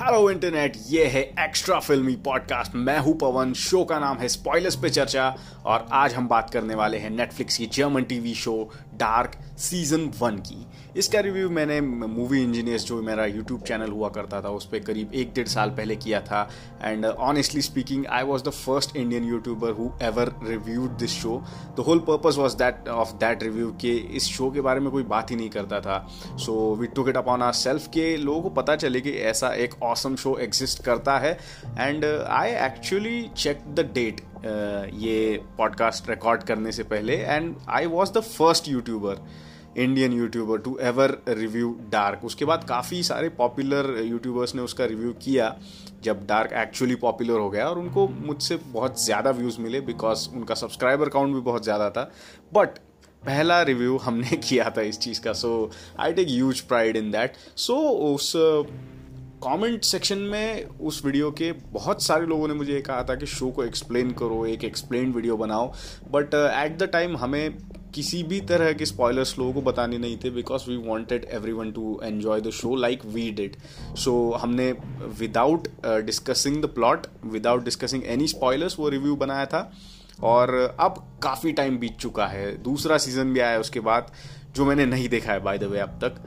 Hello internet ये है extra फिल्मी पॉडकास्ट मैं हूँ पवन. शो का नाम है स्पॉयलर्स पे चर्चा. और आज हम बात करने वाले हैं नेटफ्लिक्स की German TV show Dark season one की। इसका रिव्यू मैंने मूवी इंजीनियर्स जो मेरा यूट्यूब चैनल हुआ करता था, उस पर करीब एक डेढ़ साल पहले किया था। And honestly speaking I was the first Indian YouTuber who ever reviewed this show the whole purpose was that of that review के इस शो के बारे में कोई बात ही नहीं करता था। So we took it upon our self के लोगों को पता चले कि ऐसा एक ऑसम शो एग्जिस्ट करता है। And I actually check the date ये पॉडकास्ट रिकॉर्ड करने से पहले and I was the first YouTuber Indian YouTuber to ever review Dark उसके बाद काफ़ी सारे पॉपुलर यूट्यूबर्स ने उसका रिव्यू किया, जब डार्क एक्चुअली पॉपुलर हो गया, और उनको मुझसे बहुत ज़्यादा व्यूज़ मिले बिकॉज़ उनका सब्सक्राइबर काउंट भी बहुत ज़्यादा था। बट पहला रिव्यू हमने किया था इस चीज़ का so I take huge pride in that so उस कमेंट सेक्शन में उस वीडियो के बहुत सारे लोगों ने मुझे कहा था कि शो को एक्सप्लेन करो, एक एक्सप्लेन वीडियो बनाओ। बट एट द टाइम हमें किसी भी तरह के स्पॉयलर्स लोगों को बताने नहीं थे because we wanted every one to enjoy the show like we did so हमने without discussing the plot without discussing any spoilers वो रिव्यू बनाया था। और अब काफ़ी टाइम बीत चुका है। दूसरा सीज़न भी आया उसके बाद, जो मैंने नहीं देखा है बाय द वे अब तक।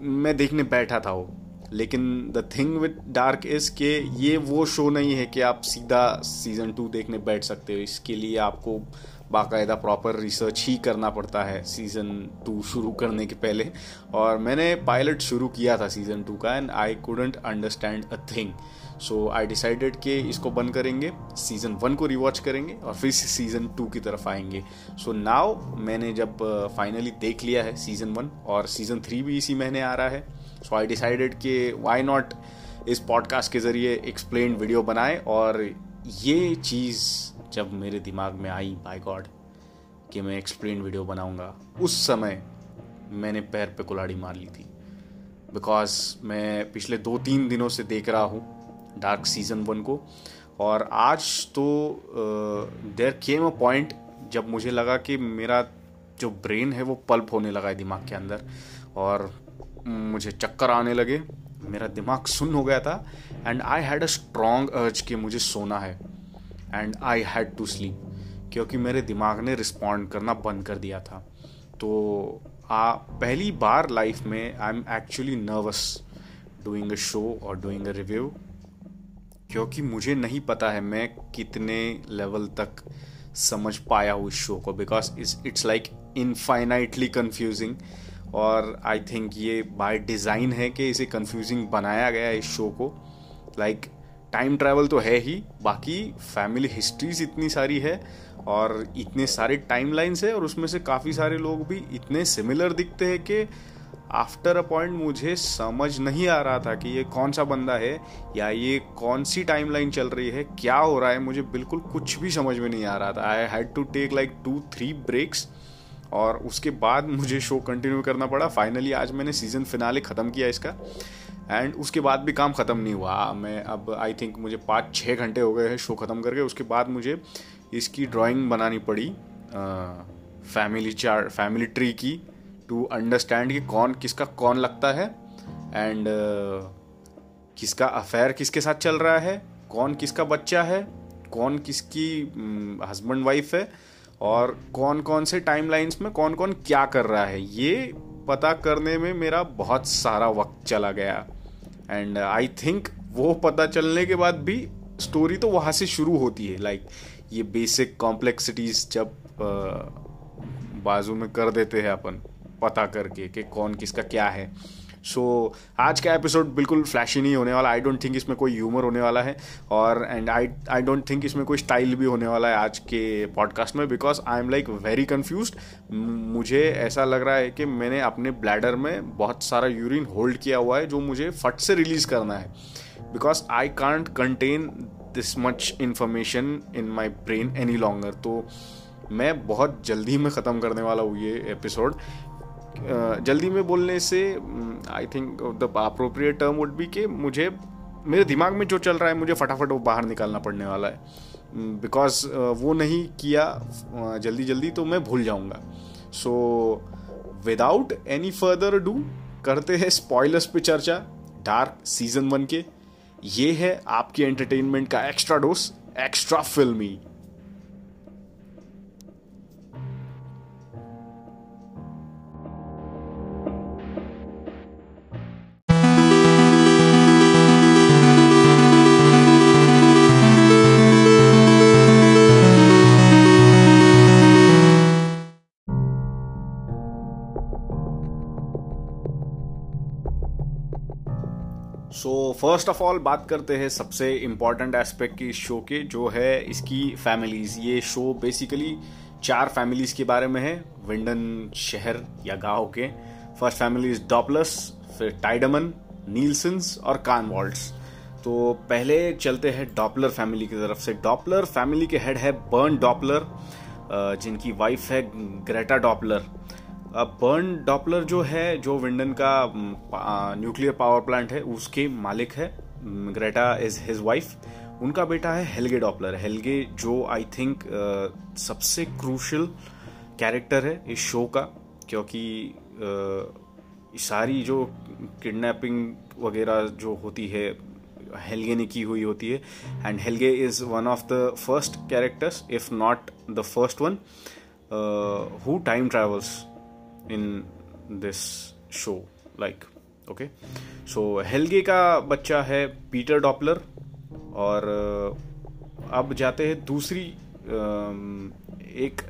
मैं देखने बैठा था वो। लेकिन the thing with Dark is के ये वो शो नहीं है कि आप सीधा सीज़न टू देखने बैठ सकते हो। इसके लिए आपको बाकायदा प्रॉपर रिसर्च ही करना पड़ता है सीज़न टू शुरू करने के पहले। और मैंने पायलट शुरू किया था सीज़न टू का and I couldn't understand a thing so I decided कि इसको बंद करेंगे सीज़न वन को रिवॉच करेंगे और फिर सीज़न टू की तरफ़ आएँगे। सो so नाउ मैंने जब फाइनली uh, देख लिया है सीज़न वन और सीज़न थ्री भी इसी महीने आ रहा है। सो आई डिसाइडेड कि वाई नॉट इस पॉडकास्ट के ज़रिए एक्सप्लेन वीडियो बनाए और ये चीज़ जब मेरे दिमाग में आई बाय गॉड कि मैं एक्सप्लेन वीडियो बनाऊँगा, उस समय मैंने पैर पे कुलाड़ी मार ली थी। बिकॉज़ मैं पिछले दो तीन दिनों से देख रहा हूँ डार्क सीज़न वन को, और आज तो देर केम अ पॉइंट जब मुझे लगा कि मेरा जो ब्रेन है वो पल्प होने लगा है दिमाग के अंदर, और मुझे चक्कर आने लगे। मेरा दिमाग सुन हो गया था। And I had a strong urge कि मुझे सोना है। And I had to sleep क्योंकि मेरे दिमाग ने रिस्पॉन्ड करना बंद कर दिया था। तो आ, पहली बार लाइफ में I am actually nervous doing a show और डूइंग अ रिव्यू क्योंकि मुझे नहीं पता है मैं कितने लेवल तक समझ पाया हूँ इस शो को because it's like infinitely confusing और आई थिंक ये बाय डिज़ाइन है कि इसे कन्फ्यूजिंग बनाया गया है इस शो को। लाइक like, टाइम ट्रैवल तो है ही बाकी फैमिली हिस्ट्रीज इतनी सारी है और इतने सारे टाइम लाइन्स है और उसमें से काफ़ी सारे लोग भी इतने सिमिलर दिखते हैं कि आफ्टर अ पॉइंट मुझे समझ नहीं आ रहा था कि ये कौन सा बंदा है या ये कौन सी टाइम लाइन चल रही है क्या हो रहा है मुझे बिल्कुल कुछ भी समझ में नहीं आ रहा था। I had to take like two three breaks और उसके बाद मुझे शो कंटिन्यू करना पड़ा। फाइनली आज मैंने सीज़न फिनाले ख़त्म किया इसका। एंड उसके बाद भी काम ख़त्म नहीं हुआ। मैं अब आई थिंक मुझे पाँच छः घंटे हो गए हैं शो ख़त्म करके। उसके बाद मुझे इसकी ड्राइंग बनानी पड़ी फैमिली चार फैमिली ट्री की टू अंडरस्टैंड कि कौन किसका कौन लगता है एंड uh, किसका अफेयर किसके साथ चल रहा है कौन किसका बच्चा है कौन किसकी हस्बैंड वाइफ है और कौन कौन से टाइम लाइन्स में कौन कौन क्या कर रहा है ये पता करने में मेरा बहुत सारा वक्त चला गया। एंड आई थिंक वो पता चलने के बाद भी स्टोरी तो वहाँ से शुरू होती है। लाइक like, ये बेसिक कॉम्प्लेक्सिटीज जब बाजू में कर देते हैं अपन पता करके कि कौन किसका क्या है। सो so, आज का एपिसोड बिल्कुल फ्लैशी नहीं होने वाला। आई डोंट थिंक इसमें कोई ह्यूमर होने वाला है। और and I I don't think इसमें कोई स्टाइल भी होने वाला है आज के पॉडकास्ट में because I am like very confuse मुझे ऐसा लग रहा है कि मैंने अपने ब्लैडर में बहुत सारा यूरिन होल्ड किया हुआ है जो मुझे फट से रिलीज़ करना है। Because I can't contain this much information in my brain any longer तो मैं बहुत जल्दी में ख़त्म करने वाला हूँ ये एपिसोड जल्दी में बोलने से I think the appropriate term would be कि मुझे, मेरे दिमाग में जो चल रहा है, मुझे फटाफट वो बाहर निकालना पड़ने वाला है। बिकॉज़ वो नहीं किया जल्दी जल्दी तो मैं भूल जाऊँगा। So without any further ado करते हैं स्पॉयलर्स पे चर्चा डार्क सीज़न वन के। ये है आपकी एंटरटेनमेंट का extra dose Extra Filmy first of all बात करते हैं सबसे इंपॉर्टेंट एस्पेक्ट की इस शो के, जो है इसकी फैमिलीज़ ये शो बेसिकली चार फैमिलीज़ के बारे में है, विंडन शहर या गाँव के। फ़र्स्ट फैमिली इज़ डॉपलस फिर टाइडमन नीलसन्स और कानवॉल्ट्स तो पहले चलते हैं डॉपलर फैमिली की तरफ़ से। डॉपलर फैमिली के हेड है बर्न डॉपलर जिनकी वाइफ है ग्रेटा डॉपलर बर्न डॉपलर जो है जो विंडन का न्यूक्लियर पावर प्लांट है उसके मालिक है ग्रेटा इज़ हिज वाइफ उनका बेटा है हेलगे डॉपलर हेलगे जो आई थिंक सबसे क्रूशल कैरेक्टर है इस शो का क्योंकि uh, सारी जो किडनैपिंग वगैरह जो होती है हेलगे ने की हुई होती है and Helge is one of the first characters if not the first one who time travels in this show like okay so Helge का बच्चा है पीटर डॉपलर और uh, अब जाते हैं दूसरी um, एक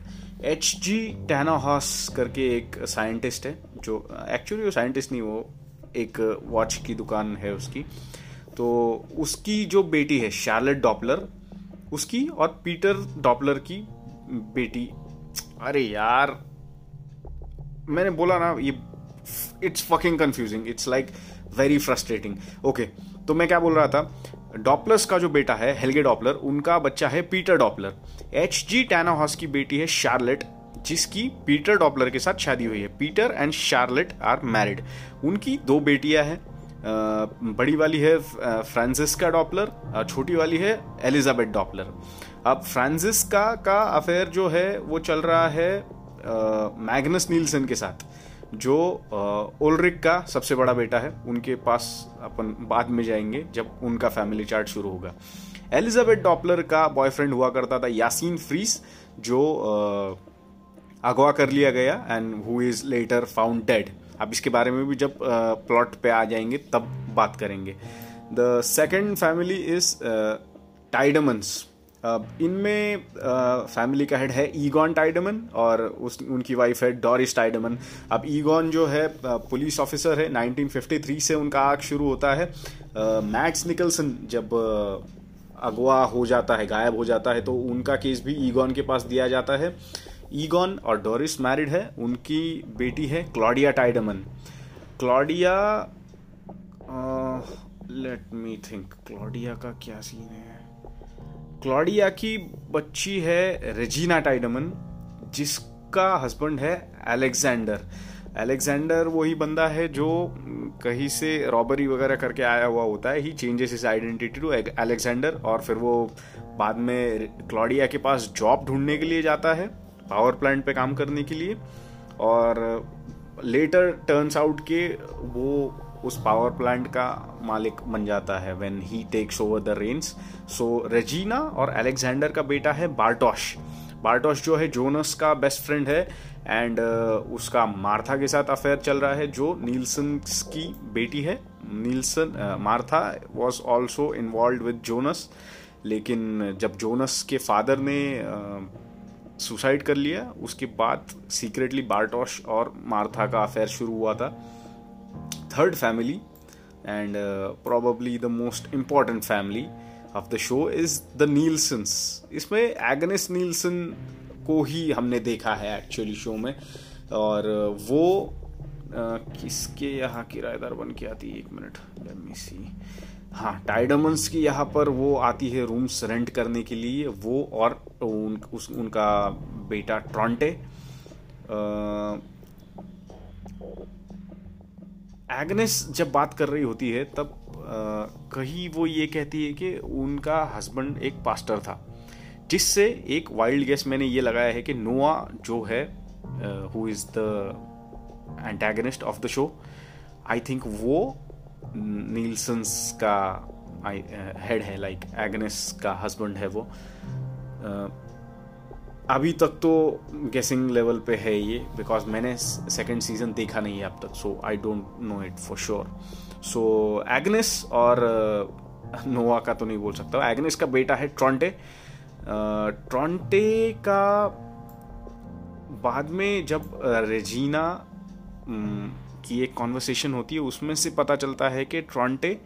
एच जी टैनाहॉस करके एक साइंटिस्ट है जो एक्चुअली वो साइंटिस्ट नहीं वो एक वॉच की दुकान है उसकी। तो उसकी जो बेटी है शार्लेट डॉपलर उसकी और पीटर डॉपलर की बेटी। अरे यार मैंने बोला ना, ये it's fucking confusing it's like very frustrating okay तो मैं क्या बोल रहा था? डॉपलर्स का जो बेटा है हेलगे डॉपलर उनका बच्चा है Peter Doppler H G Tannhaus की बेटी है शार्लेट जिसकी पीटर डॉपलर के साथ शादी हुई है. Peter and Charlotte are married उनकी दो बेटियाँ हैं बड़ी वाली है फ्रांसिस्का डॉपलर छोटी वाली है एलिजाबेथ डॉपलर अब फ्रांसिस्का का अफेयर जो है, वो चल रहा है मैग्नस नीलसन के साथ, जो ओलरिक का सबसे बड़ा बेटा है, उनके पास अपन बाद में जाएँगे जब उनका फैमिली चार्ट शुरू होगा। एलिजाबेथ डॉपलर का बॉयफ्रेंड हुआ करता था यासीन फ्रीस जो अगवा कर लिया गया and who is later found dead अब इसके बारे में भी जब प्लॉट पे आ जाएँगे, तब बात करेंगे। The second family is Tiedemanns इनमें फैमिली का हेड है ईगॉन टाइडमन और उस, उनकी वाइफ है डॉरिस टाइडमन अब ईगॉन जो है पुलिस ऑफिसर है। 1953 से उनका आग शुरू होता है। मैक्स निकलसन जब अगवा हो जाता है, गायब हो जाता है तो उनका केस भी ईगॉन के पास दिया जाता है। ईगॉन और डोरिस मैरिड है। उनकी बेटी है Claudia Tiedemann Claudia let me think Claudia का क्या सीन है? क्लॉडिया की बच्ची है रेजीना टाइडमन, जिसका हस्बैंड है अलेक्जेंडर। अलेक्जेंडर वही बंदा है जो कहीं से रॉबरी वगैरह करके आया हुआ होता है। He changes his identity to Alexander और फिर वो बाद में क्लॉडिया के पास जॉब ढूँढने के लिए जाता है पावर प्लांट पे काम करने के लिए। और लेटर टर्न्स आउट के वो उस पावर प्लांट का मालिक बन जाता है when he takes over the reins so Regina और अलेक्जेंडर का बेटा है बार्टोश बार्टोश जो है जोनस का बेस्ट फ्रेंड है एंड uh, उसका मार्था के साथ अफेयर चल रहा है जो नीलसन की बेटी है. Nielsen Martha was also involved with Jonas लेकिन जब जोनस के फादर ने सुसाइड uh, कर लिया उसके बाद सीक्रेटली बार्टोश और मार्था का अफेयर शुरू हुआ था। Third family and uh, probably the most important family of the show is the इसमें एगनेस नीलसन को ही हमने देखा है एक्चुअली शो में और वो आ, किसके यहाँ किराएदार बन के आती है? एक मिनट मी सी हाँ टाइडमंस की यहाँ पर वो आती है रूम्स रेंट करने के लिए। वो और उन, उस, उनका बेटा ट्रॉन्टे एग्नेस जब बात कर रही होती है, तब कहीं वो ये कहती है कि उनका हस्बैंड एक पास्टर था, जिससे एक वाइल्ड गेस मैंने ये लगाया है कि नोआ जो है who is the antagonist of the show I think वो नीलसन्स का हेड है लाइक एग्नेस का हस्बैंड है वो। अभी तक तो गेसिंग लेवल पे है ये बिकॉज़ मैंने सेकेंड सीज़न देखा नहीं है अब तक so I don't know it for sure so Agnes और नोवा का तो नहीं बोल सकता एग्नेस का बेटा है ट्रॉन्टे ट्रॉन्टे का बाद में जब रेजीना की एक कॉन्वर्सेशन होती है, उसमें से पता चलता है कि ट्रॉन्टे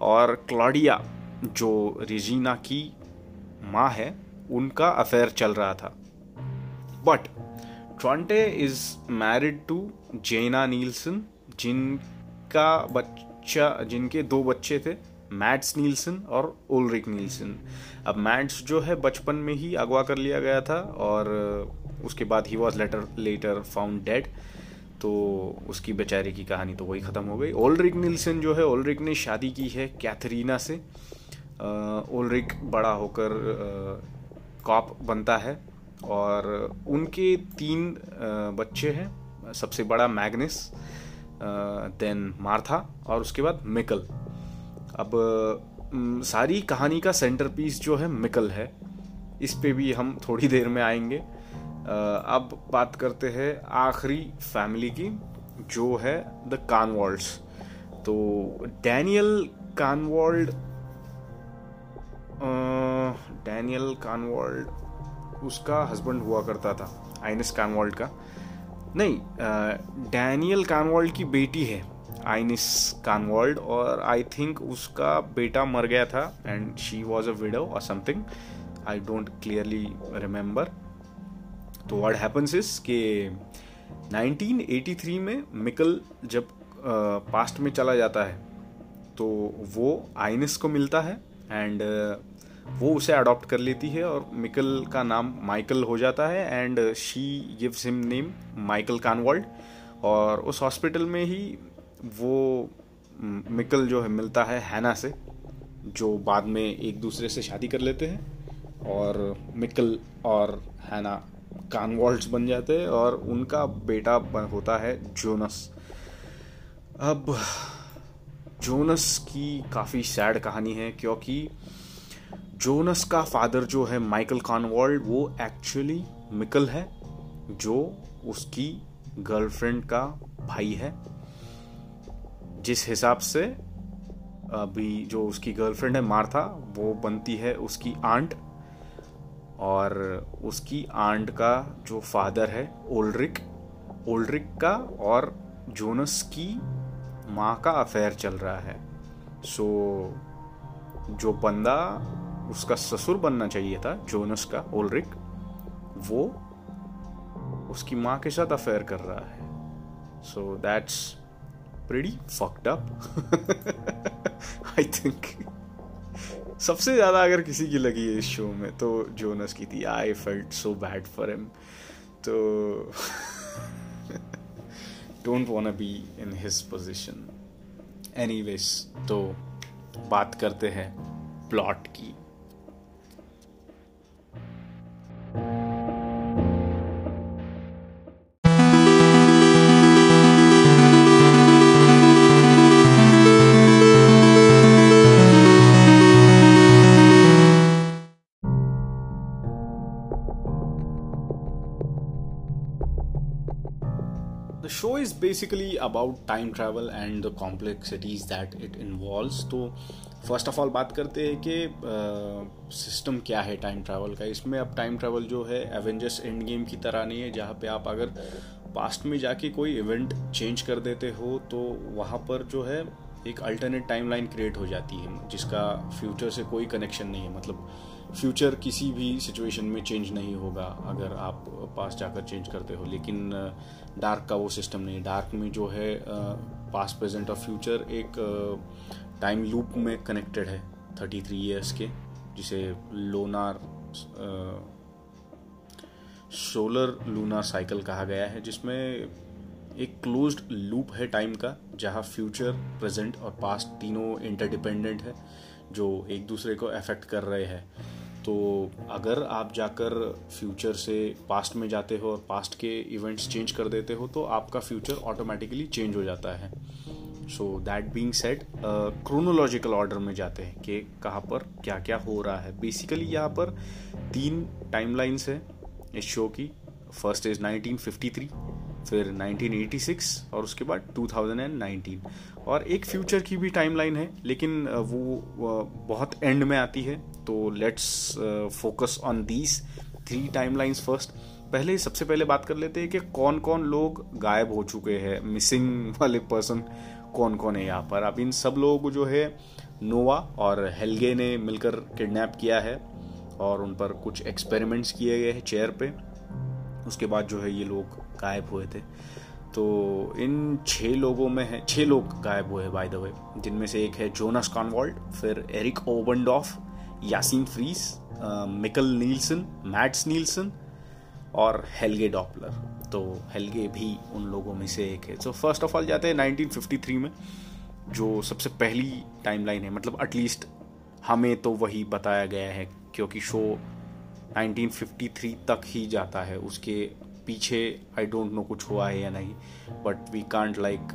और क्लॉडिया जो रेजीना की माँ है उनका अफेयर चल रहा था। But Tronte is married to Jana Nielsen जिनका बच्चा, जिनके दो बच्चे थे मैट्स नीलसन और ओलरिक नीलसन अब मैट्स जो है, बचपन में ही अगवा कर लिया गया था और उसके बाद he was later later found dead तो उसकी बेचारे की कहानी तो वही ख़त्म हो गई। ओलरिक नीलसन जो है ओलरिक ने शादी की है कैथरीना से। ओलरिक बड़ा होकर कॉप बनता है और उनके तीन बच्चे हैं। सबसे बड़ा मैग्निस देन मार्था और उसके बाद मिकल। अब सारी कहानी का सेंटर पीस जो है मिकल है। इस पे भी हम थोड़ी देर में आएँगे। अब बात करते हैं आखिरी फैमिली की, जो है द कानवॉल्ड्स तो डैनियल कानवॉल्ड डैनियल कानवॉल्ड उसका हस्बैंड हुआ करता था आइनिस कानवॉल्ड का। नहीं डैनियल कानवॉल्ड की बेटी है आइनिस कानवॉल्ड और आई थिंक उसका बेटा मर गया था and she was a widow और something I don't clearly remember तो व्हाट हैपन्स इज़ के 1983 में मिकल जब पास्ट में चला जाता है तो वो आइनिस को मिलता है एंड वो उसे अडॉप्ट कर लेती है और मिकल का नाम माइकल हो जाता है and she gives him name Michael Kahnwald और उस हॉस्पिटल में ही वो मिकल जो है मिलता है हैना से, जो बाद में एक दूसरे से शादी कर लेते हैं और मिकल और हैना कानवॉल्ड्स बन जाते हैं और उनका बेटा होता है जोनस अब जोनस की काफ़ी सैड कहानी है, क्योंकि जोनस का फादर जो है माइकल कॉनवॉल्ड, वो एक्चुअली मिकल है, जो उसकी गर्लफ्रेंड का भाई है। जिस हिसाब से अभी जो उसकी गर्लफ्रेंड है मार्था, वो बनती है उसकी आंट, और उसकी आंट का जो फादर है ओल्ड्रिक ओल्ड्रिक का और जोनस की माँ का अफेयर चल रहा है। सो जो बंदा उसका ससुर बनना चाहिए था, जोनस का, ओलरिक, वो उसकी माँ के साथ अफेयर कर रहा है। So that's pretty fucked up I think सबसे ज़्यादा अगर किसी की लगी है इस शो में तो जोनस की थी। I felt so bad for him तो don't want be in his position any तो बात करते हैं प्लॉट की। Basically about time travel and the complexities that it involves तो फ़र्स्ट ऑफ़ ऑल बात करते हैं कि सिस्टम क्या है टाइम ट्रैवल का। इसमें अब टाइम ट्रैवल जो है एवेंजर्स एंड गेम की तरह नहीं है, जहाँ पे आप अगर पास्ट में जाके कोई इवेंट चेंज कर देते हो तो वहाँ पर जो है एक अल्टरनेट टाइमलाइन क्रिएट हो जाती है, जिसका फ्यूचर से कोई कनेक्शन नहीं है। मतलब फ्यूचर किसी भी सिचुएशन में चेंज नहीं होगा अगर आप पास जाकर चेंज करते हो। लेकिन डार्क का वो सिस्टम नहीं। डार्क में जो है पास्ट प्रेजेंट और फ्यूचर एक टाइम लूप में कनेक्टेड है थर्टी थ्री ईयर्स के, जिसे लोनार सोलर लूनार साइकिल कहा गया है, जिसमें एक क्लोज्ड लूप है टाइम का, जहाँ फ्यूचर प्रेजेंट और पास्ट तीनों इंटरडिपेंडेंट है, जो एक दूसरे को अफेक्ट कर रहे हैं। तो अगर आप जाकर फ्यूचर से पास्ट में जाते हो और पास्ट के इवेंट्स चेंज कर देते हो तो आपका फ्यूचर ऑटोमेटिकली चेंज हो जाता है। So that being set chronological order में जाते हैं कि कहाँ पर क्या क्या हो रहा है। बेसिकली यहाँ पर तीन टाइमलाइंस हैं इस शो की। फ़र्स्ट इज़ 1953 फिर 1986 और उसके बाद 2019 और एक फ्यूचर की भी टाइमलाइन है, लेकिन वो बहुत एंड में आती है तो let's focus on these three timelines first. पहले, सबसे पहले बात कर लेते हैं कि कौन कौन लोग गायब हो चुके हैं, मिसिंग वाले पर्सन कौन कौन है यहाँ पर। अब इन सब लोगों को जो है, नोवा और हेलगे ने मिलकर किडनैप किया है, और उन पर कुछ एक्सपेरिमेंट्स किए गए हैं चेयर पे। उसके बाद जो है, ये लोग गायब हुए थे। तो इन छः लोगों में है छः लोग गायब हुए बाय द वे जिनमें से एक है जोनस कॉनवॉल्ड, फिर Erik Obendorf, Yasin Friese Mikkel Nielsen, Mads Nielsen और हेलगे डॉपलर। तो हेलगे भी उन लोगों में से एक है। सो फ़र्स्ट ऑफ़ ऑल जाते हैं 1953 में, जो सबसे पहली टाइमलाइन है। मतलब एटलीस्ट हमें तो वही बताया गया है, क्योंकि शो 1953 तक ही जाता है। उसके पीछे आई डोंट नो कुछ हुआ है या नहीं बट वी कांट लाइक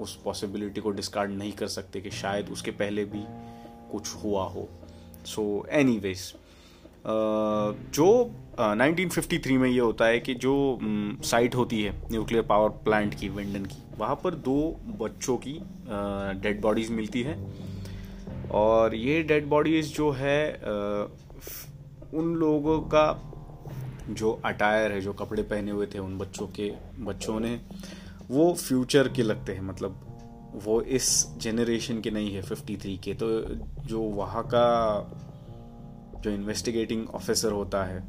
उस पॉसिबिलिटी को डिस्कार्ड नहीं कर सकते कि शायद उसके पहले भी कुछ हुआ हो। सो एनी वेज जो uh, 1953 में ये होता है कि जो साइट um, होती है न्यूक्लियर पावर प्लांट की विंडन की वहाँ पर दो बच्चों की डेड uh, बॉडीज मिलती है। और ये डेड बॉडीज जो है uh, उन लोगों का जो अटायर है, जो कपड़े पहने हुए थे उन बच्चों के, बच्चों ने, वो फ्यूचर के लगते हैं। मतलब वो इस जेनरेशन के नहीं है 53 के। तो जो वहाँ का जो इन्वेस्टिगेटिंग ऑफिसर होता है,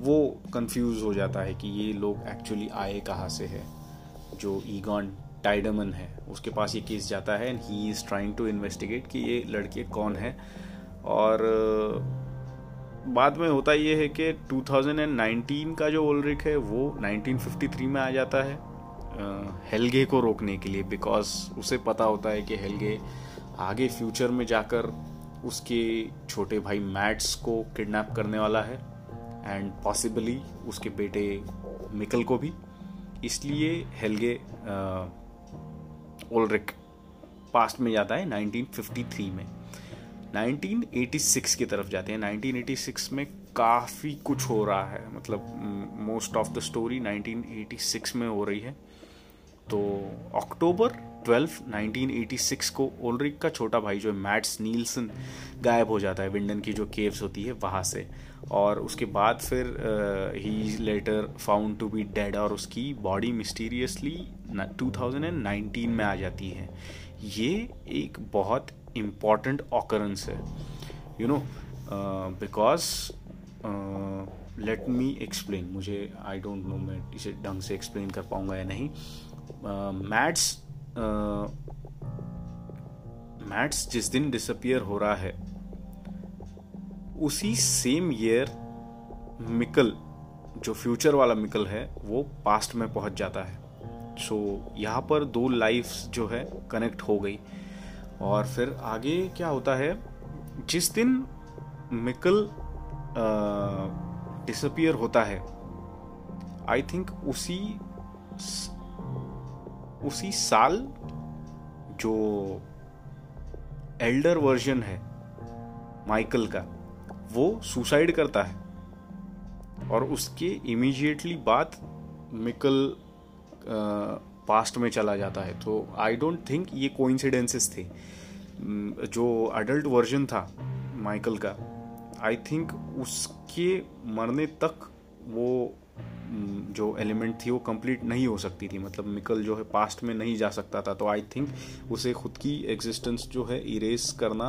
वो कंफ्यूज हो जाता है कि ये लोग एक्चुअली आए कहाँ से है। जो ईगॉन टाइडमन है, उसके पास ये केस जाता है and he is trying to investigate कि ये लड़के कौन है। और बाद में होता ये है कि 2019 का जो ओलरिक है, वो 1953 में आ जाता है। हेलगे को रोकने के लिए बिकॉज़ उसे पता होता है कि हेलगे आगे फ्यूचर में जाकर उसके छोटे भाई मैट्स को किडनैप करने वाला है एंड पॉसिबली उसके बेटे मिकल को भी। इसलिए हेलगे ओलरिक पास्ट में जाता है 1953 में। 1986 की तरफ़ जाते हैं। 1986 में काफ़ी कुछ हो रहा है। मतलब मोस्ट ऑफ़ द स्टोरी 1986 में हो रही है। तो अक्टूबर 12 1986 को ओलरिक का छोटा भाई जो है, मैट्स नीलसन, गायब हो जाता है। विंडन की जो केव्स होती है, वहाँ से। और उसके बाद फिर he later found to be dead और उसकी बॉडी मिस्टीरियसली 2019 में आ जाती है। ये एक बहुत इंपॉर्टेंट ऑकरेंस है you know because let me explain मुझे आई डोंट नो मैं इसे ढंग से एक्सप्लेन कर पाऊँगा या नहीं. मैट्स मैट्स जिस दिन डिसअपियर हो रहा है उसी सेम ईयर मिकल जो फ्यूचर वाला मिकल है वो पास्ट में पहुँच जाता है. सो so, यहाँ पर दो लाइफ जो है कनेक्ट हो गई. और फिर आगे क्या होता है? जिस दिन मिकल डिसअपियर होता है आई थिंक उसी उसी साल जो एल्डर वर्जन है माइकल का, वो सुसाइड करता है। और उसके इमीडिएटली बाद मिकल पास्ट में चला जाता है। तो आई डोंट थिंक ये कोइंसिडेंसेस थे। जो अडल्ट वर्जन था माइकल का आई थिंक उसके मरने तक वो जो एलिमेंट थी वो कंप्लीट नहीं हो सकती थी। मतलब मिकल जो है पास्ट में नहीं जा सकता था। तो आई थिंक उसे खुद की एग्जिस्टेंस जो है इरेज करना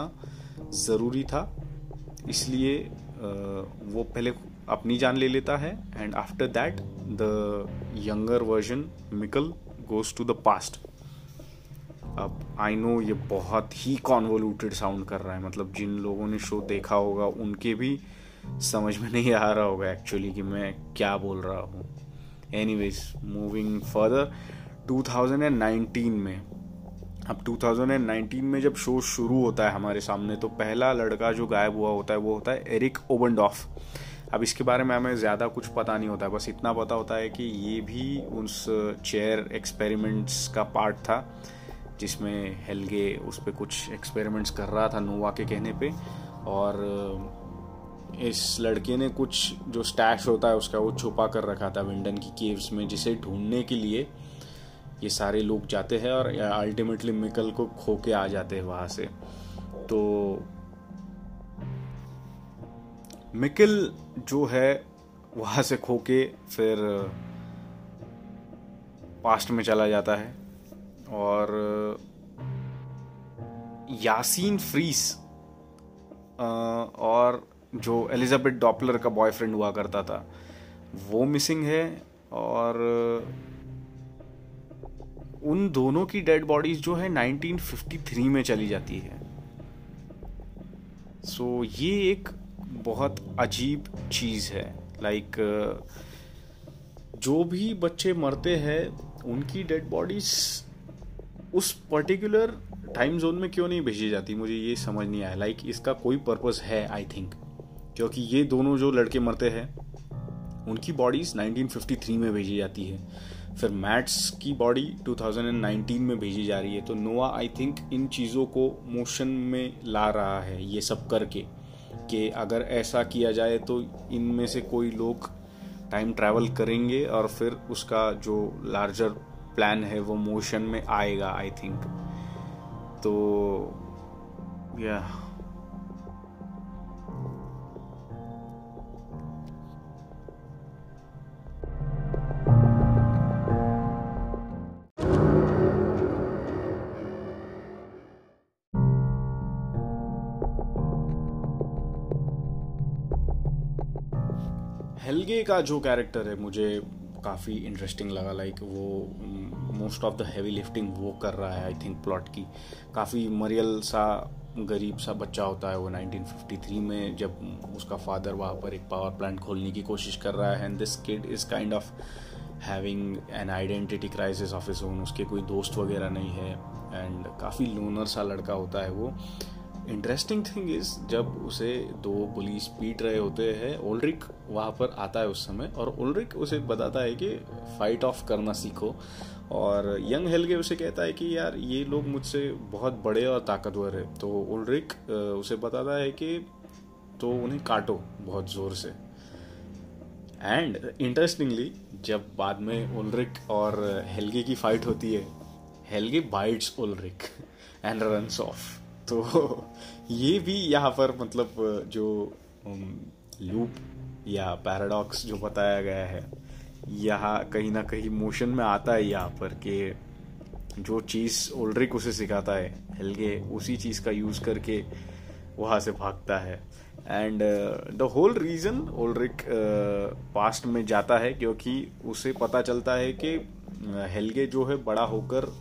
ज़रूरी था। इसलिए वो पहले अपनी जान ले लेता है। And after that the younger version Mikkel goes to the past अब आई नो ये बहुत ही कॉन्वोल्यूटेड साउंड कर रहा है। मतलब जिन लोगों ने शो देखा होगा, उनके भी समझ में नहीं आ रहा होगा एक्चुअली कि मैं क्या बोल रहा हूँ। एनी वेज मूविंग फर्दर 2019 में। अब 2019 में जब शो शुरू होता है हमारे सामने तो पहला लड़का जो गायब हुआ होता है, वो होता है एरिक ओबनडॉफ अब इसके बारे में हमें ज़्यादा कुछ पता नहीं होता है बस इतना पता होता है कि ये भी उस चेयर एक्सपेरिमेंट्स का पार्ट था, जिसमें हेलगे उस पर कुछ एक्सपेरिमेंट्स कर रहा था नोवा के कहने पे। और इस लड़के ने कुछ जो स्टैश होता है उसका वो छुपा कर रखा था विंडन की केव्स में, जिसे ढूँढने के लिए ये सारे लोग जाते हैं और अल्टीमेटली मिकल को खो के आ जाते हैं वहाँ से। तो मिकल जो है वहाँ से खो के फिर पास्ट में चला जाता है। और यासीन फ्रीस और जो एलिजाबेथ डॉपलर का बॉयफ्रेंड हुआ करता था वो मिसिंग है। और उन दोनों की डेड बॉडीज जो है 1953 में चली जाती है। सो so, ये एक बहुत अजीब चीज़ है। लाइक जो भी बच्चे मरते हैं, उनकी डेड बॉडीज उस पर्टिकुलर टाइम जोन में क्यों नहीं भेजी जाती? मुझे ये समझ नहीं आया। लाइक इसका कोई पर्पस है आई थिंक क्योंकि ये दोनों जो लड़के मरते हैं, उनकी बॉडीज 1953 में भेजी जाती है। फिर मैट्स की बॉडी 2019 में भेजी जा रही है। तो नोआ आई थिंक इन चीज़ों को मोशन में ला रहा है, ये सब करके। कि अगर ऐसा किया जाए तो इनमें से कोई लोग टाइम ट्रैवल करेंगे और फिर उसका जो लार्जर प्लान है वो मोशन में आएगा आई थिंक तो या हेलगे का जो कैरेक्टर है, मुझे काफ़ी इंटरेस्टिंग लगा लाइक वो most of the heavy lifting वो कर रहा है आई थिंक प्लॉट की। काफ़ी मरियल सा, गरीब सा बच्चा होता है वो 1953 में, जब उसका फादर वहाँ पर एक पावर प्लांट खोलने की कोशिश कर रहा है and this kid is kind of having an identity crisis of his own उसके कोई दोस्त वगैरह नहीं है एंड काफ़ी लोनर सा लड़का होता है वो। इंटरेस्टिंग थिंग इज़ जब उसे दो पुलिस पीट रहे होते हैं ओल्ड्रिक वहाँ पर आता है उस समय, और ओल्ड्रिक उसे बताता है कि फाइट ऑफ़ करना सीखो, और यंग हेलगे उसे कहता है कि यार, ये लोग मुझसे बहुत बड़े और ताकतवर है। तो ओल्ड्रिक उसे बताता है कि तो उन्हें काटो बहुत ज़ोर से। एंड इंटरेस्टिंगली जब बाद में ओल्ड्रिक और हेलगे की फाइट होती है हेलगे बाइट्स ओल्ड्रिक एंड रन्स ऑफ़ तो ये भी यहाँ पर मतलब जो लूप या पैराडॉक्स जो बताया गया है, यहाँ कहीं ना कहीं मोशन में आता है यहाँ पर कि जो चीज़ ओल्ड्रिक उसे सिखाता है हेलगे उसी चीज़ का यूज़ करके वहाँ से भागता है। एंड द होल रीज़न ओल्ड्रिक पास्ट में जाता है, क्योंकि उसे पता चलता है कि हेलगे जो है बड़ा होकर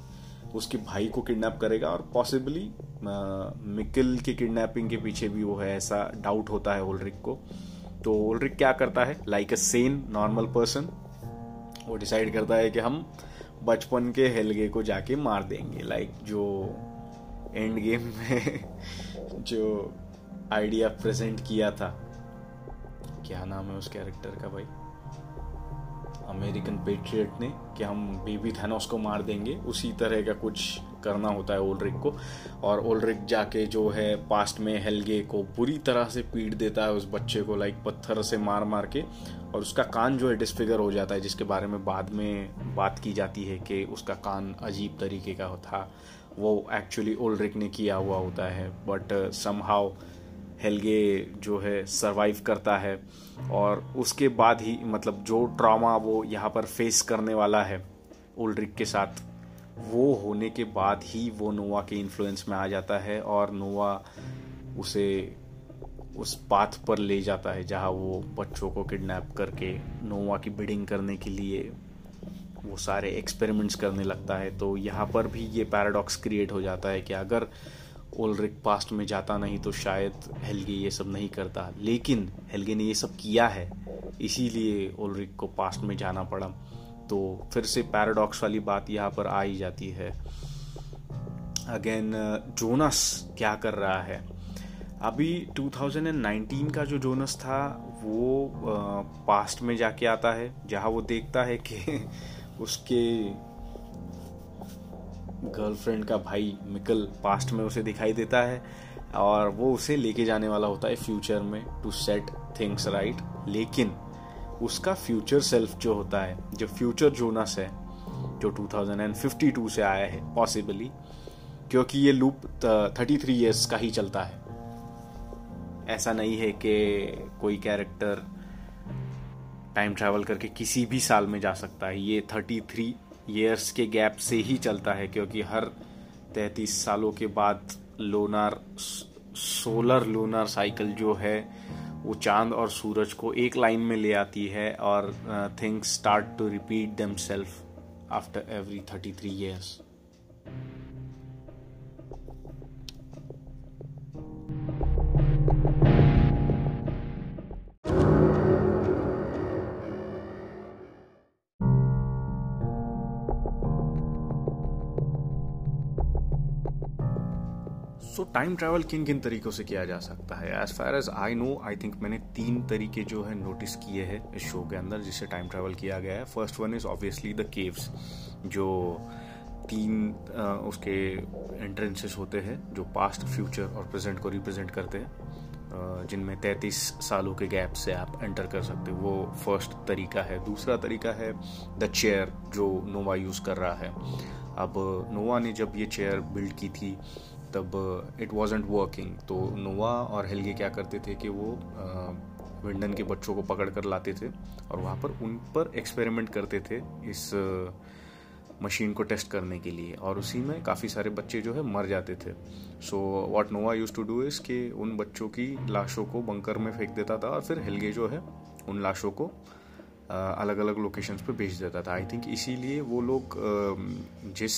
उसके भाई को किडनैप करेगा और पॉसिबली मिकिल की किडनैपिंग के पीछे भी वो है, ऐसा डाउट होता है ओल्ड्रिक को। तो ओल्ड्रिक क्या करता है? Like a sane normal person वो डिसाइड करता है कि हम बचपन के हेलगे को जाके मार देंगे। लाइक जो एंड गेम में जो आइडिया प्रेजेंट किया था। क्या नाम है उस कैरेक्टर का भाई? अमेरिकन पेट्रियट ने कि हम बेबी थैनोस को मार देंगे। उसी तरह का कुछ करना होता है ओल्ड्रिक को। और ओल्ड्रिक जाके जो है पास्ट में हेलगे को बुरी तरह से पीट देता है उस बच्चे को लाइक पत्थर से मार मार के। और उसका कान जो है डिसफिगर हो जाता है, जिसके बारे में बाद में बात की जाती है कि उसका कान अजीब तरीके का था। वो एक्चुअली ओल्ड्रिक ने किया हुआ होता है बट समहाउ हेलगे जो है सरवाइव करता है और उसके बाद ही मतलब जो ट्रॉमा वो यहाँ पर फेस करने वाला है ओल्ड्रिक के साथ, वो होने के बाद ही वो नोवा के इन्फ्लुएंस में आ जाता है और नोवा उसे उस पाथ पर ले जाता है जहाँ वो बच्चों को किडनैप करके नोवा की बिडिंग करने के लिए वो सारे एक्सपेरिमेंट्स करने लगता है। तो यहाँ पर भी ये पैराडॉक्स क्रिएट हो जाता है कि अगर ओलरिक पास्ट में जाता नहीं तो शायद हेलगे ये सब नहीं करता। लेकिन हेलगे ने ये सब किया है, इसीलिए ओलरिक को पास्ट में जाना पड़ा। तो फिर से पैराडॉक्स वाली बात यहाँ पर आ ही जाती है। अगेन, जोनस क्या कर रहा है? अभी 2019 का जो जोनस था, वो पास्ट में जाके आता है, जहाँ वो देखता है कि उसके गर्लफ्रेंड का भाई मिकल पास्ट में उसे दिखाई देता है और वो उसे लेके जाने वाला होता है फ्यूचर में टू सेट थिंग्स राइट लेकिन उसका फ्यूचर सेल्फ जो होता है, जो फ्यूचर जोनस है, जो 2052 से आया है पॉसिबली क्योंकि ये लूप 33 इयर्स का ही चलता है। ऐसा नहीं है कि कोई कैरेक्टर टाइम ट्रैवल करके किसी भी साल में जा सकता है। ये 33 ईयर्स के गैप से ही चलता है, क्योंकि हर 33 सालों के बाद लोनार सोलर लोनार साइकिल जो है, वो चाँद और सूरज को एक लाइन में ले आती है और things start to repeat themselves after every thirty three years time travel किन किन तरीकों से किया जा सकता है? As far as I know I think मैंने तीन तरीके जो है नोटिस किए हैं इस शो के अंदर जिससे टाइम ट्रैवल किया गया है। First one is obviously the caves जो तीन आ, उसके एंट्रेंसेस होते हैं जो पास्ट फ्यूचर और प्रेजेंट को रिप्रेजेंट करते हैं। जिनमें तैतीस सालों के गैप से आप एंटर कर सकते हो। वो फ़र्स्ट तरीका है। दूसरा तरीका है द चेयर जो नोवा यूज़ कर रहा है। अब नोवा ने जब ये चेयर बिल्ड की थी तब इट वॉजेंट वर्किंग तो नोवा और हेलगे क्या करते थे कि वो विंडन के बच्चों को पकड़ कर लाते थे और वहाँ पर उन पर एक्सपेरिमेंट करते थे इस मशीन को टेस्ट करने के लिए। और उसी में काफ़ी सारे बच्चे जो है मर जाते थे। So what Noah used to do is कि उन बच्चों की लाशों को बंकर में फेंक देता था और फिर हेलगे जो है उन लाशों को अलग अलग लोकेशंस पे भेज देता था। आई थिंक इसीलिए वो लोग जिस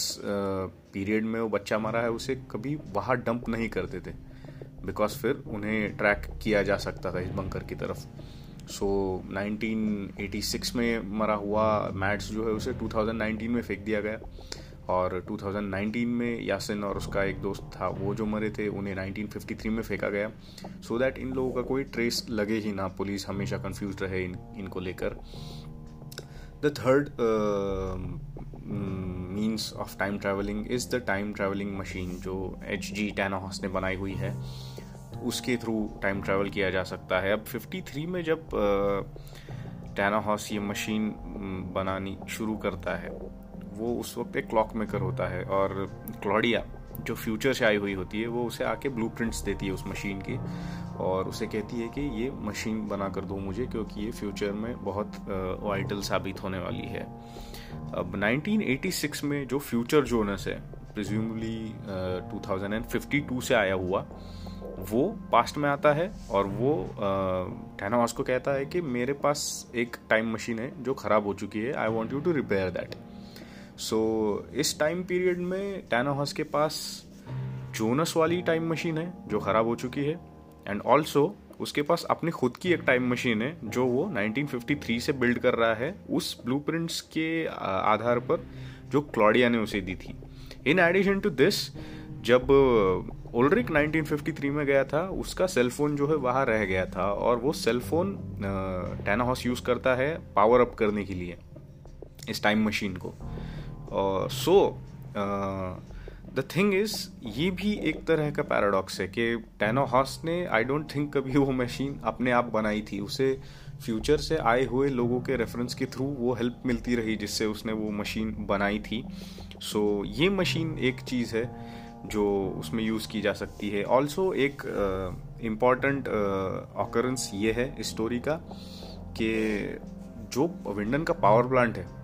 पीरियड में वो बच्चा मारा है उसे कभी बाहर डंप नहीं करते थे बिकॉज़ फिर उन्हें ट्रैक किया जा सकता था इस बंकर की तरफ़। सो so, 1986 में मरा हुआ मैट्स जो है उसे 2019 में फेंक दिया गया। और 2019 में यासिन और उसका एक दोस्त था, वो जो मरे थे, उन्हें 1953 में फेंका गया। सो so दैट इन लोगों का कोई ट्रेस लगे ही ना पुलिस हमेशा कंफ्यूज रहे इन, इनको लेकर। The third means of time travelling is the time travelling machine जो एच जी टैनाहॉस ने बनाई हुई है। उसके थ्रू टाइम ट्रैवल किया जा सकता है। अब 53 में जब टैनाहॉस ये मशीन बनानी शुरू करता है वो उस वक्त एक क्लॉक मेकर होता है और क्लॉडिया जो फ्यूचर से आई हुई होती है वो उसे आके ब्लू देती है उस मशीन की और उसे कहती है कि ये मशीन बना कर दो मुझे क्योंकि ये फ्यूचर में बहुत वाइटल साबित होने वाली है। अब 1986 में जो फ्यूचर जोनस है प्रिज्यूमली uh, 2052 से आया हुआ वो पास्ट में आता है और वो टैनावास को कहता है कि मेरे पास एक टाइम मशीन है जो ख़राब हो चुकी है I want you to repair that so so, इस टाइम पीरियड में टैनाहॉस के पास जोनस वाली टाइम मशीन है जो ख़राब हो चुकी है। एंड ऑल्सो उसके पास अपनी खुद की एक टाइम मशीन है जो वो 1953 से बिल्ड कर रहा है उस ब्लूप्रिंट्स के आधार पर जो क्लॉडिया ने उसे दी थी। इन एडिशन टू दिस जब ओल्ड्रिक 1953 में गया था उसका सेलफोन जो है वहाँ रह गया था और वो सेलफोन टैनाहॉस यूज़ करता है पावर अप करने के लिए इस टाइम मशीन को। सो द थिंग इज़ ये भी एक तरह का पैराडॉक्स है कि टैनो हॉस ने आई डोंट थिंक कभी वो मशीन अपने आप बनाई थी। उसे फ्यूचर से आए हुए लोगों के रेफरेंस के थ्रू वो हेल्प मिलती रही जिससे उसने वो मशीन बनाई थी। सो so, ये मशीन एक चीज़ है जो उसमें यूज़ की जा सकती है। ऑल्सो एक इंपॉर्टेंट uh, ऑकरेंस uh, ये है स्टोरी का कि जो विंडन का पावर प्लांट है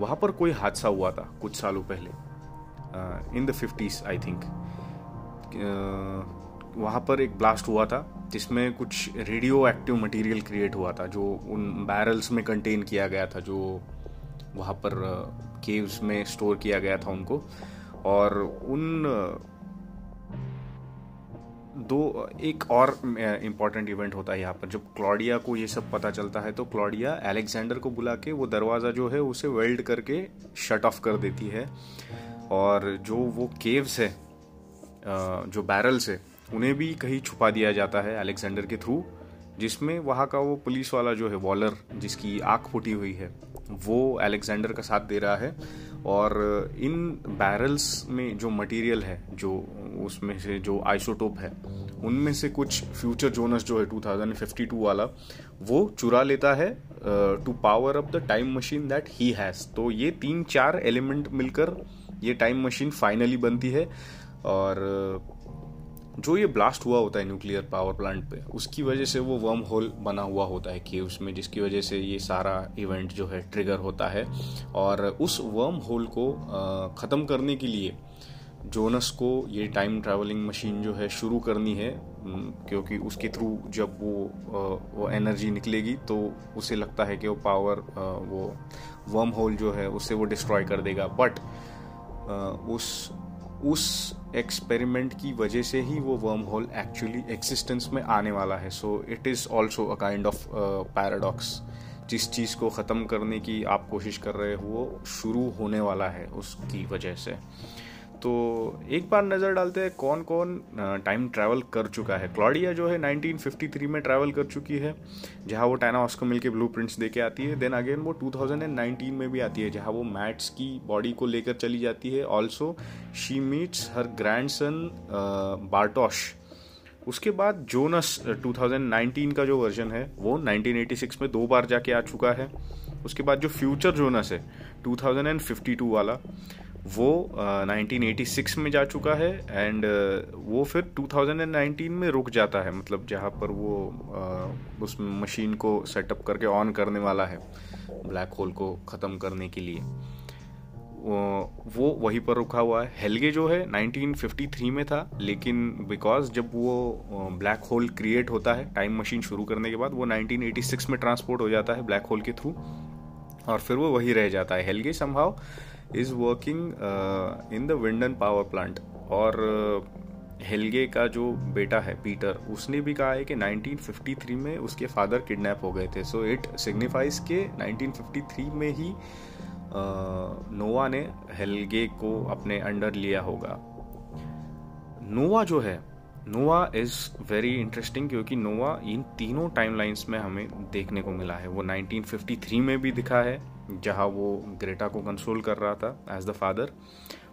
वहाँ पर कोई हादसा हुआ था कुछ सालों पहले। In the fifties I think वहाँ पर एक ब्लास्ट हुआ था, जिसमें कुछ रेडियो एक्टिव मटेरियल क्रिएट हुआ था, जो उन बैरल्स में कंटेन किया गया था, जो वहाँ पर केव्स में स्टोर किया गया था उनको। और उन दो, एक और इंपॉर्टेंट इवेंट होता है यहाँ पर। जब क्लॉडिया को ये सब पता चलता है तो क्लॉडिया अलेक्जेंडर को बुला के वो दरवाज़ा जो है, उसे वेल्ड करके शट ऑफ़ कर देती है। और जो वो केव्स है जो बैरल्स है, उन्हें भी कहीं छुपा दिया जाता है अलेक्जेंडर के थ्रू जिसमें वहाँ का वो पुलिस वाला जो है वॉलर जिसकी आँख फूटी हुई है, वो अलेक्जेंडर का साथ दे रहा है। और इन बैरल्स में जो मटेरियल है, जो उसमें से जो आइसोटोप है, उनमें से कुछ फ्यूचर जोनस जो है 2052 वाला, वो चुरा लेता है to power up the time machine that he has तो ये तीन चार एलिमेंट मिलकर ये टाइम मशीन फाइनली बनती है और जो ये ब्लास्ट हुआ होता है न्यूक्लियर पावर प्लांट पे, उसकी वजह से वो वर्म होल बना हुआ होता है कि उसमें जिसकी वजह से ये सारा इवेंट जो है ट्रिगर होता है। और उस वर्म होल को ख़त्म करने के लिए जोनस को ये टाइम ट्रैवलिंग मशीन जो है शुरू करनी है क्योंकि उसके थ्रू जब वो वो एनर्जी निकलेगी तो उसे लगता है कि वो पावर वो वर्म होल जो है, उसे वो डिस्ट्रॉय कर देगा। बट उस उस एक्सपेरिमेंट की वजह से ही वो वर्म होल एक्चुअली एक्सिस्टेंस में आने वाला है. So it is also a kind of paradox जिस चीज़ को ख़त्म करने की आप कोशिश कर रहे हो, वो शुरू होने वाला है उसकी वजह से. तो एक बार नज़र डालते हैं कौन कौन टाइम ट्रैवल कर चुका है। क्लॉडिया जो है 1953 में ट्रैवल कर चुकी है, जहाँ वो टाइना को मिलकर ब्लू प्रिंट्स दे के आती है। देन अगेन वो 2019 में भी आती है, जहाँ वो मैट्स की बॉडी को लेकर चली जाती है। Also she meets her grandson Bartosz उसके बाद जोनस 2019 का जो वर्जन है, वो 1986 में दो बार जाके आ चुका है। उसके बाद जो फ्यूचर जोनस है 2052 वाला वो uh, 1986 में जा चुका है एंड वो फिर 2019 में रुक जाता है मतलब जहाँ पर वो उस मशीन को सेटअप करके ऑन करने वाला है ब्लैक होल को ख़त्म करने के लिए। वो वहीं पर रुका हुआ है। हेलगे जो है 1953 में था लेकिन बिकॉज़ जब वो ब्लैक होल क्रिएट होता है टाइम मशीन शुरू करने के बाद वो 1986 में ट्रांसपोर्ट हो जाता है ब्लैक होल के थ्रू और फिर वो वही रह जाता है। हेलगे संभाव is working in the Winden power plant और हेलगे uh, का जो बेटा है पीटर उसने भी कहा है कि 1953 में उसके फादर किडनैप हो गए थे। सो इट सिग्निफाइज के 1953 में ही नोवा uh, ने हेलगे को अपने अंडर लिया होगा। नोवा जो है नोवा इज़ वेरी इंटरेस्टिंग क्योंकि नोवा इन तीनों टाइमलाइंस में हमें देखने को मिला है। वो 1953 में भी दिखा है। जहाँ वो ग्रेटा को कंसोल कर रहा था एज द फादर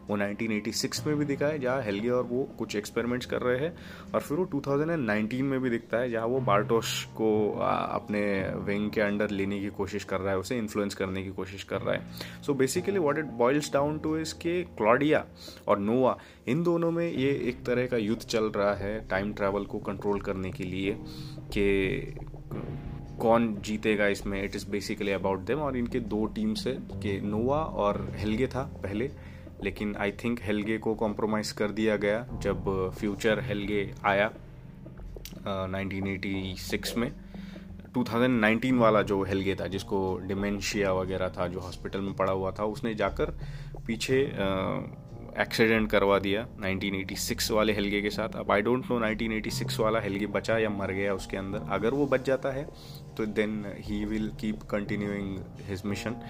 वो 1986 में भी दिखा है, जहाँ हेलगे और वो कुछ एक्सपेरिमेंट्स कर रहे हैं और फिर वो 2019 में भी दिखता है, जहाँ वो बार्टोश को अपने विंग के अंडर लेने की कोशिश कर रहा है, उसे इन्फ्लुएंस करने की कोशिश कर रहा है। So basically what it boils down to is के क्लॉडिया और नोवा, इन दोनों में ये एक तरह का युद्ध चल रहा है टाइम ट्रैवल को कंट्रोल करने के लिए, कि कौन जीतेगा इसमें? It is basically about them और इनके दो टीम्स है कि नोवा और हेलगे था पहले लेकिन आई थिंक हेलगे को कॉम्प्रोमाइज़ कर दिया गया जब फ्यूचर हेलगे आया uh, 1986 में। 2019 वाला जो हेलगे था जिसको डिमेंशिया वगैरह था जो हॉस्पिटल में पड़ा हुआ था उसने जाकर पीछे एक्सीडेंट करवा दिया 1986 वाले हेलगे के साथ। अब आई डोंट नो 1986 वाला हेलगे बचा या मर गया उसके अंदर। अगर वो बच जाता है तो then he will keep continuing his mission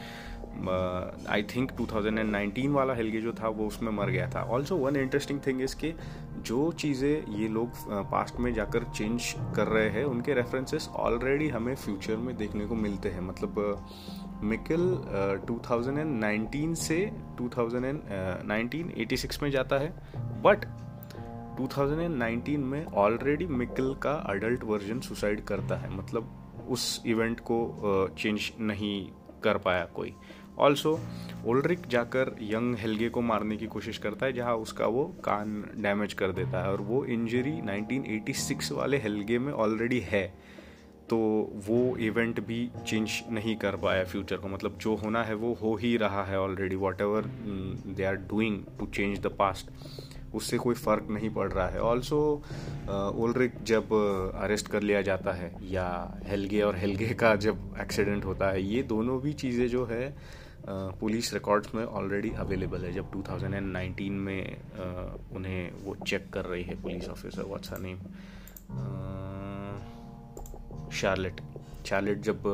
I think 2019 वाला हेलगे जो था वो उसमें मर गया था. Also one interesting thing is कि जो चीज़ें ये लोग पास्ट uh, में जाकर चेंज कर रहे हैं उनके रेफरेंसेस ऑलरेडी हमें फ्यूचर में देखने को मिलते हैं. मतलब मिकल uh, 2019 से 2019 uh, में जाता है. बट 2019 में ऑलरेडी मिकल का अडल्ट वर्जन सुसाइड करता है. मतलब उस इवेंट को चेंज नहीं कर पाया कोई। ऑल्सो ओल्ड्रिक जाकर यंग हेलगे को मारने की कोशिश करता है, जहाँ उसका वो कान डैमेज कर देता है और वो इंजरी 1986 वाले हेलगे में ऑलरेडी है। तो वो इवेंट भी चेंज नहीं कर पाया फ्यूचर को। मतलब जो होना है वो हो ही रहा है already whatever they are doing to change the past उससे कोई फ़र्क नहीं पड़ रहा है। ऑल्सो ओलरिक जब अरेस्ट कर लिया जाता है या हेलगे और हेलगे का जब एक्सीडेंट होता है ये दोनों भी चीज़ें जो है पुलिस रिकॉर्ड्स में ऑलरेडी अवेलेबल है। जब 2019 में uh, उन्हें वो चेक कर रही है police officer what's name Charlotte Charlotte जब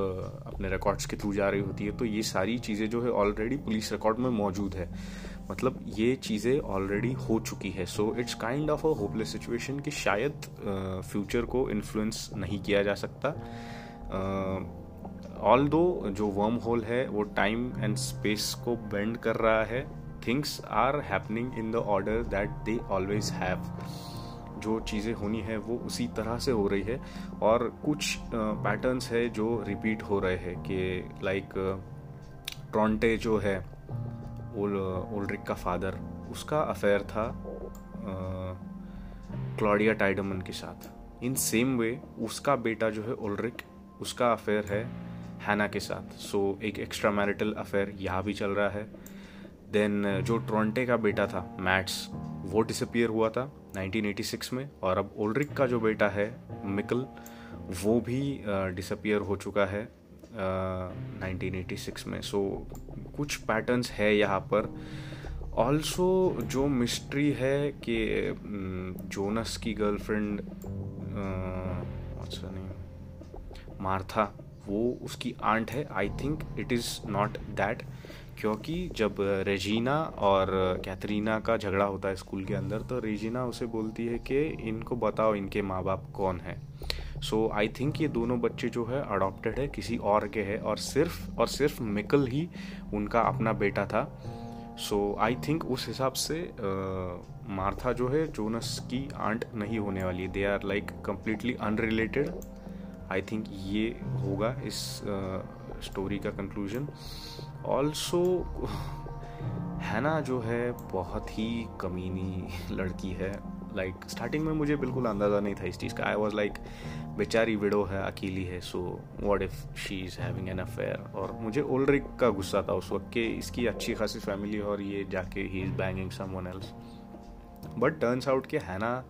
अपने रिकॉर्ड्स के थ्रू जा रही होती है तो ये सारी चीज़ें जो है ऑलरेडी पुलिस रिकॉर्ड में मौजूद है। मतलब ये चीज़ें ऑलरेडी हो चुकी है। So it's kind of a hopeless situation कि शायद फ्यूचर uh, को इन्फ्लुएंस नहीं किया जा सकता। ऑल uh, दो जो वर्म होल है वो टाइम एंड स्पेस को बेंड कर रहा है things are happening in the order that they always have जो चीज़ें होनी है वो उसी तरह से हो रही है। और कुछ पैटर्न्स है जो रिपीट हो रहे हैं कि लाइक ट्रॉन्टे जो है ओल्ड्रिक का फादर उसका अफेयर था क्लॉडिया टाइडमन के साथ। इन सेम वे उसका बेटा जो है ओल्ड्रिक उसका अफेयर है हैना के साथ। सो so, एक एक्स्ट्रा मैरिटल अफेयर यहाँ भी चल रहा है। देन जो ट्रोंटे का बेटा था मैट्स वो डिसअपियर हुआ था 1986 में। और अब ओल्ड्रिक का जो बेटा है मिकल वो भी डिसअपियर हो चुका है। 1986 में। सो so, कुछ पैटर्न्स है यहाँ पर। ऑल्सो जो मिस्ट्री है कि जोनस की गर्लफ्रेंड मार्था वो उसकी आंट है। I think it is not that क्योंकि जब रेजीना और कैथरीना का झगड़ा होता है स्कूल के अंदर तो रेजीना उसे बोलती है कि इनको बताओ इनके माँ बाप कौन है। सो आई थिंक ये दोनों बच्चे जो है अडॉप्टेड है किसी और के है और सिर्फ़ और सिर्फ़ मिकल ही उनका अपना बेटा था। सो आई थिंक उस हिसाब से मार्था जो है जोनस की आंट नहीं होने वाली they are like completely unrelated I think ये होगा इस स्टोरी uh, का कंक्लूजन ऑल्सो हैना जो है बहुत ही कमीनी लड़की है। लाइक like, स्टार्टिंग में मुझे बिल्कुल अंदाज़ा नहीं था इस चीज़ का। आई वॉज़ लाइक बेचारी विडो है अकेली है so what if she is having an affair और मुझे ओल्ड्रिक का गुस्सा था उस वक्त कि इसकी अच्छी खासी फैमिली और ये जाके ही is banging someone else but turns out कि हैना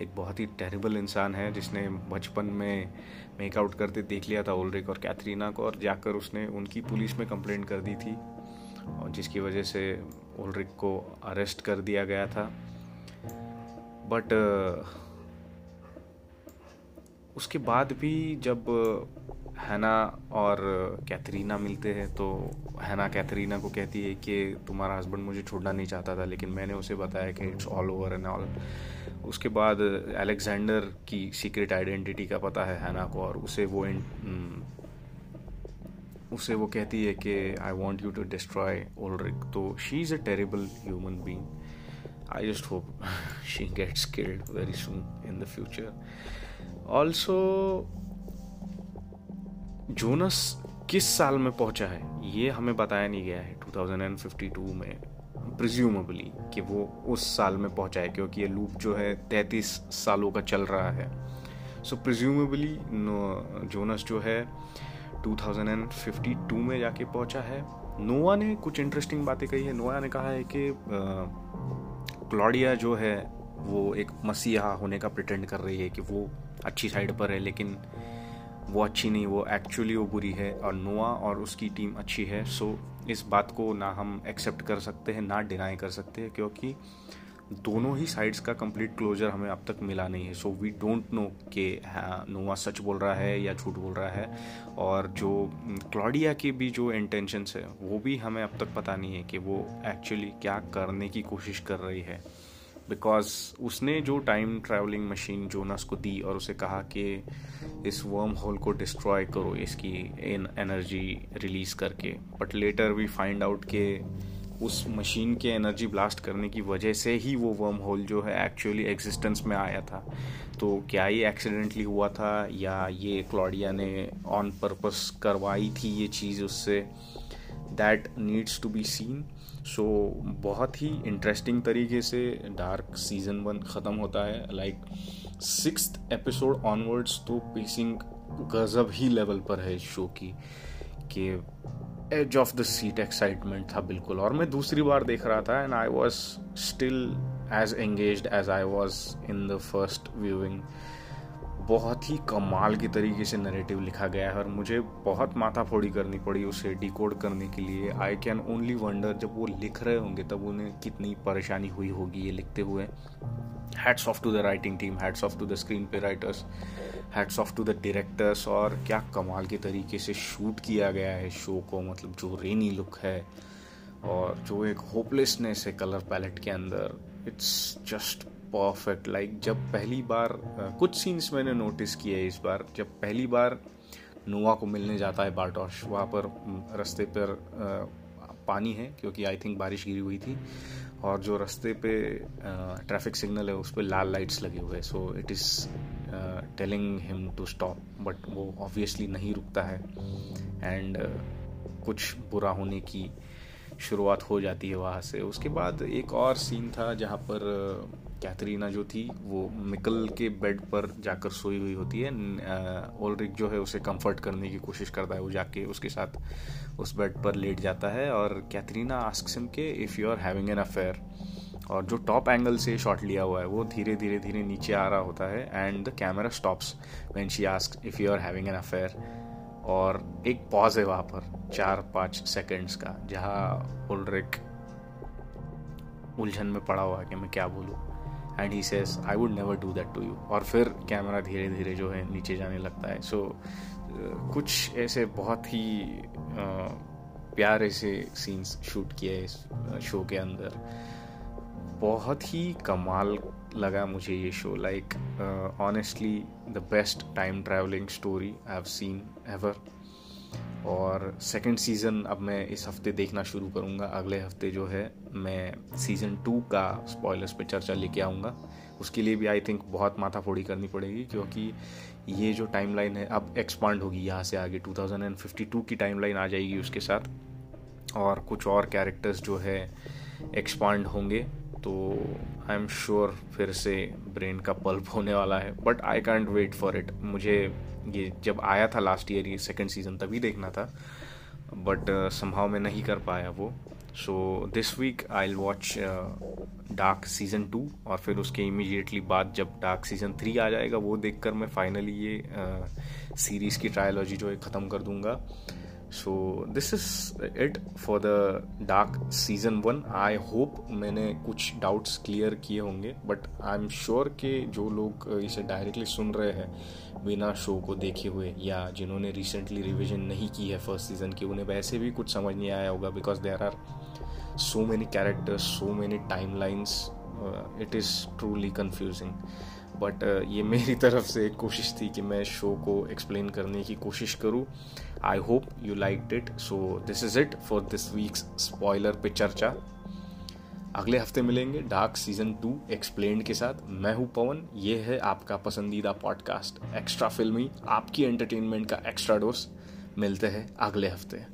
एक बहुत ही टेरिबल इंसान है जिसने बचपन में मेकआउट करते देख लिया था ओल्ड्रिक और कैथरीना को और जाकर उसने उनकी पुलिस में कंप्लेंट कर दी थी। और जिसकी वजह से ओल्ड्रिक को अरेस्ट कर दिया गया था। बट उसके बाद भी जब हैना और कैथरीना मिलते हैं तो हैना कैथरीना को कहती है कि तुम्हारा हस्बैंड मुझे छोड़ना नहीं चाहता था लेकिन मैंने उसे बताया कि it's all over and all उसके बाद अलेक्जेंडर की सीक्रेट आइडेंटिटी का पता है हैना को और उसे वो इन, उसे वो कहती है कि I want you to destroy Oldrich तो she is a terrible human being I just hope she gets killed very soon in the future also Jonas किस साल में पहुँचा है? ये हमें बताया नहीं गया है 2052 में प्रिज्यूमेबली कि वो उस साल में पहुँचा है, क्योंकि ये लूप जो है 33 सालों का चल रहा है। सो प्रिज्यूमेबली जोनस जो है 2052 में जाके पहुँचा है। नोआ ने कुछ इंटरेस्टिंग बातें कही है। नोआ ने कहा है कि क्लॉडिया जो है वो एक मसीहा होने का प्रिटेंड कर रही है कि वो अच्छी साइड पर है, लेकिन वो अच्छी नहीं, वो एक्चुअली वो बुरी है और नोआ और उसकी टीम अच्छी है। सो इस बात को ना हम एक्सेप्ट कर सकते हैं, ना डिनाई कर सकते हैं, क्योंकि दोनों ही साइड्स का कंप्लीट क्लोजर हमें अब तक मिला नहीं है। सो वी डोंट नो कि हाँ नोवा सच बोल रहा है या झूठ बोल रहा है। और जो क्लॉडिया की भी जो इंटेंशंस है, वो भी हमें अब तक पता नहीं है कि वो एक्चुअली क्या करने की कोशिश कर रही है। बिकॉज़ उसने जो टाइम ट्रैवलिंग मशीन जोनस को दी और उसे कहा कि इस वर्म होल को डिस्ट्रॉय करो, इसकी इन एनर्जी रिलीज़ करके। But later we find out के उस मशीन के एनर्जी ब्लास्ट करने की वजह से ही वो वर्म होल जो है एक्चुअली एग्जिस्टेंस में आया था। तो क्या ये एक्सीडेंटली हुआ था या ये क्लॉडिया ने ऑन पर्पस करवाई थी ये चीज़ उससे? That needs to be seen so so, बहुत ही इंटरेस्टिंग तरीके से डार्क सीज़न वन ख़त्म होता है। लाइक सिक्स एपिसोड ऑनवर्ड्स तो पेसिंग गज़ब ही लेवल पर है इस शो की कि edge of the seat excitement था बिल्कुल। और मैं दूसरी बार देख रहा था and I was still as engage as I was in the first viewing बहुत ही कमाल की तरीके से नरेटिव लिखा गया है और मुझे बहुत माथा फोड़ी करनी पड़ी उसे डिकोड करने के लिए। आई कैन ओनली वंडर जब वो लिख रहे होंगे तब उन्हें कितनी परेशानी हुई होगी ये लिखते हुए। Hats off to the writing team hats off to the screenplay writers hats off to the directors और क्या कमाल के तरीके से शूट किया गया है शो को मतलब जो रेनी लुक है और जो एक होपलेसनेस है कलर पैलेट के अंदर। इट्स जस्ट परफेक्ट लाइक जब पहली बार कुछ सीन्स मैंने नोटिस किए इस बार जब पहली बार नोवा को मिलने जाता है बार्टोश वहाँ पर रास्ते पर पानी है क्योंकि आई थिंक बारिश गिरी हुई थी और जो रास्ते पे ट्रैफ़िक सिग्नल है उस पर लाल लाइट्स लगे हुए हैं। So it is telling him to stop but वो ऑब्वियसली नहीं रुकता है। एंड uh, कुछ बुरा होने की शुरुआत हो जाती है वहाँ से। उसके बाद एक और सीन था जहाँ पर कैथरीना जो थी, वो मिकल के बेड पर जाकर सोई हुई होती है। ओलरिक जो है, उसे कंफर्ट करने की कोशिश करता है। वो जाके उसके साथ उस बेड पर लेट जाता है और कैथरीना आस्क सिम के if you are having an affair और जो टॉप एंगल से शॉट लिया हुआ है, वो धीरे धीरे धीरे नीचे आ रहा होता है and the camera stops when she ask if you are having an affair और एक पॉज है वहाँ पर, चार, पाँच सेकेंड्स का, जहाँ उलरिक उलझन में पड़ा हुआ है कि मैं क्या बोलूँ। And he says I would never do that to you और फिर कैमरा धीरे धीरे जो है नीचे जाने लगता है। सो so, कुछ ऐसे बहुत ही प्यारे से सीन्स शूट किए इस शो के अंदर। बहुत ही कमाल लगा मुझे ये show like honestly the best time travelling story I have seen ever और सेकंड सीज़न अब मैं इस हफ़्ते देखना शुरू करूँगा। अगले हफ़्ते जो है, मैं सीज़न टू का स्पॉयलर्स पे चर्चा लेके आऊँगा। उसके लिए भी आई थिंक बहुत माथा फोड़ी करनी पड़ेगी, क्योंकि ये जो टाइमलाइन है अब एक्सपांड होगी। यहाँ से आगे 2052 की टाइमलाइन आ जाएगी उसके साथ। और कुछ और कैरेक्टर्स जो है एक्सपांड होंगे तो आई एम श्योर फिर से ब्रेन का पल्प होने वाला है। But I can't wait for it मुझे ये जब आया था लास्ट ईयर ये सेकेंड सीज़न तभी देखना था बट uh, संभाव में नहीं कर पाया वो। So this week I watch Dark season two और फिर उसके इमीडिएटली बाद जब डार्क सीज़न थ्री आ जाएगा वो देखकर मैं फाइनली ये सीरीज़ uh, की ट्रायोलॉजी जो है ख़त्म कर दूँगा। So this is it for the Dark season one I hope मैंने कुछ डाउट्स क्लियर किए होंगे बट आई एम श्योर कि जो लोग इसे डायरेक्टली सुन रहे हैं बिना शो को देखे हुए या जिन्होंने रिसेंटली रिविजन नहीं की है फ़र्स्ट सीज़न की उन्हें वैसे भी कुछ समझ नहीं आया होगा because there are so many characters so many time lines it is truly confusing but ये मेरी तरफ़ से एक कोशिश थी कि मैं शो को एक्सप्लेन करने की कोशिश करूँ। I hope you like it so this is it for this week's spoiler पे चर्चा। अगले हफ़्ते मिलेंगे डार्क सीज़न टू एक्सप्लेन के साथ। मैं हूँ पवन, ये है आपका पसंदीदा पॉडकास्ट एक्स्ट्रा फिल्मी आपकी एंटरटेनमेंट का एक्स्ट्रा डोज मिलते हैं अगले हफ़्ते।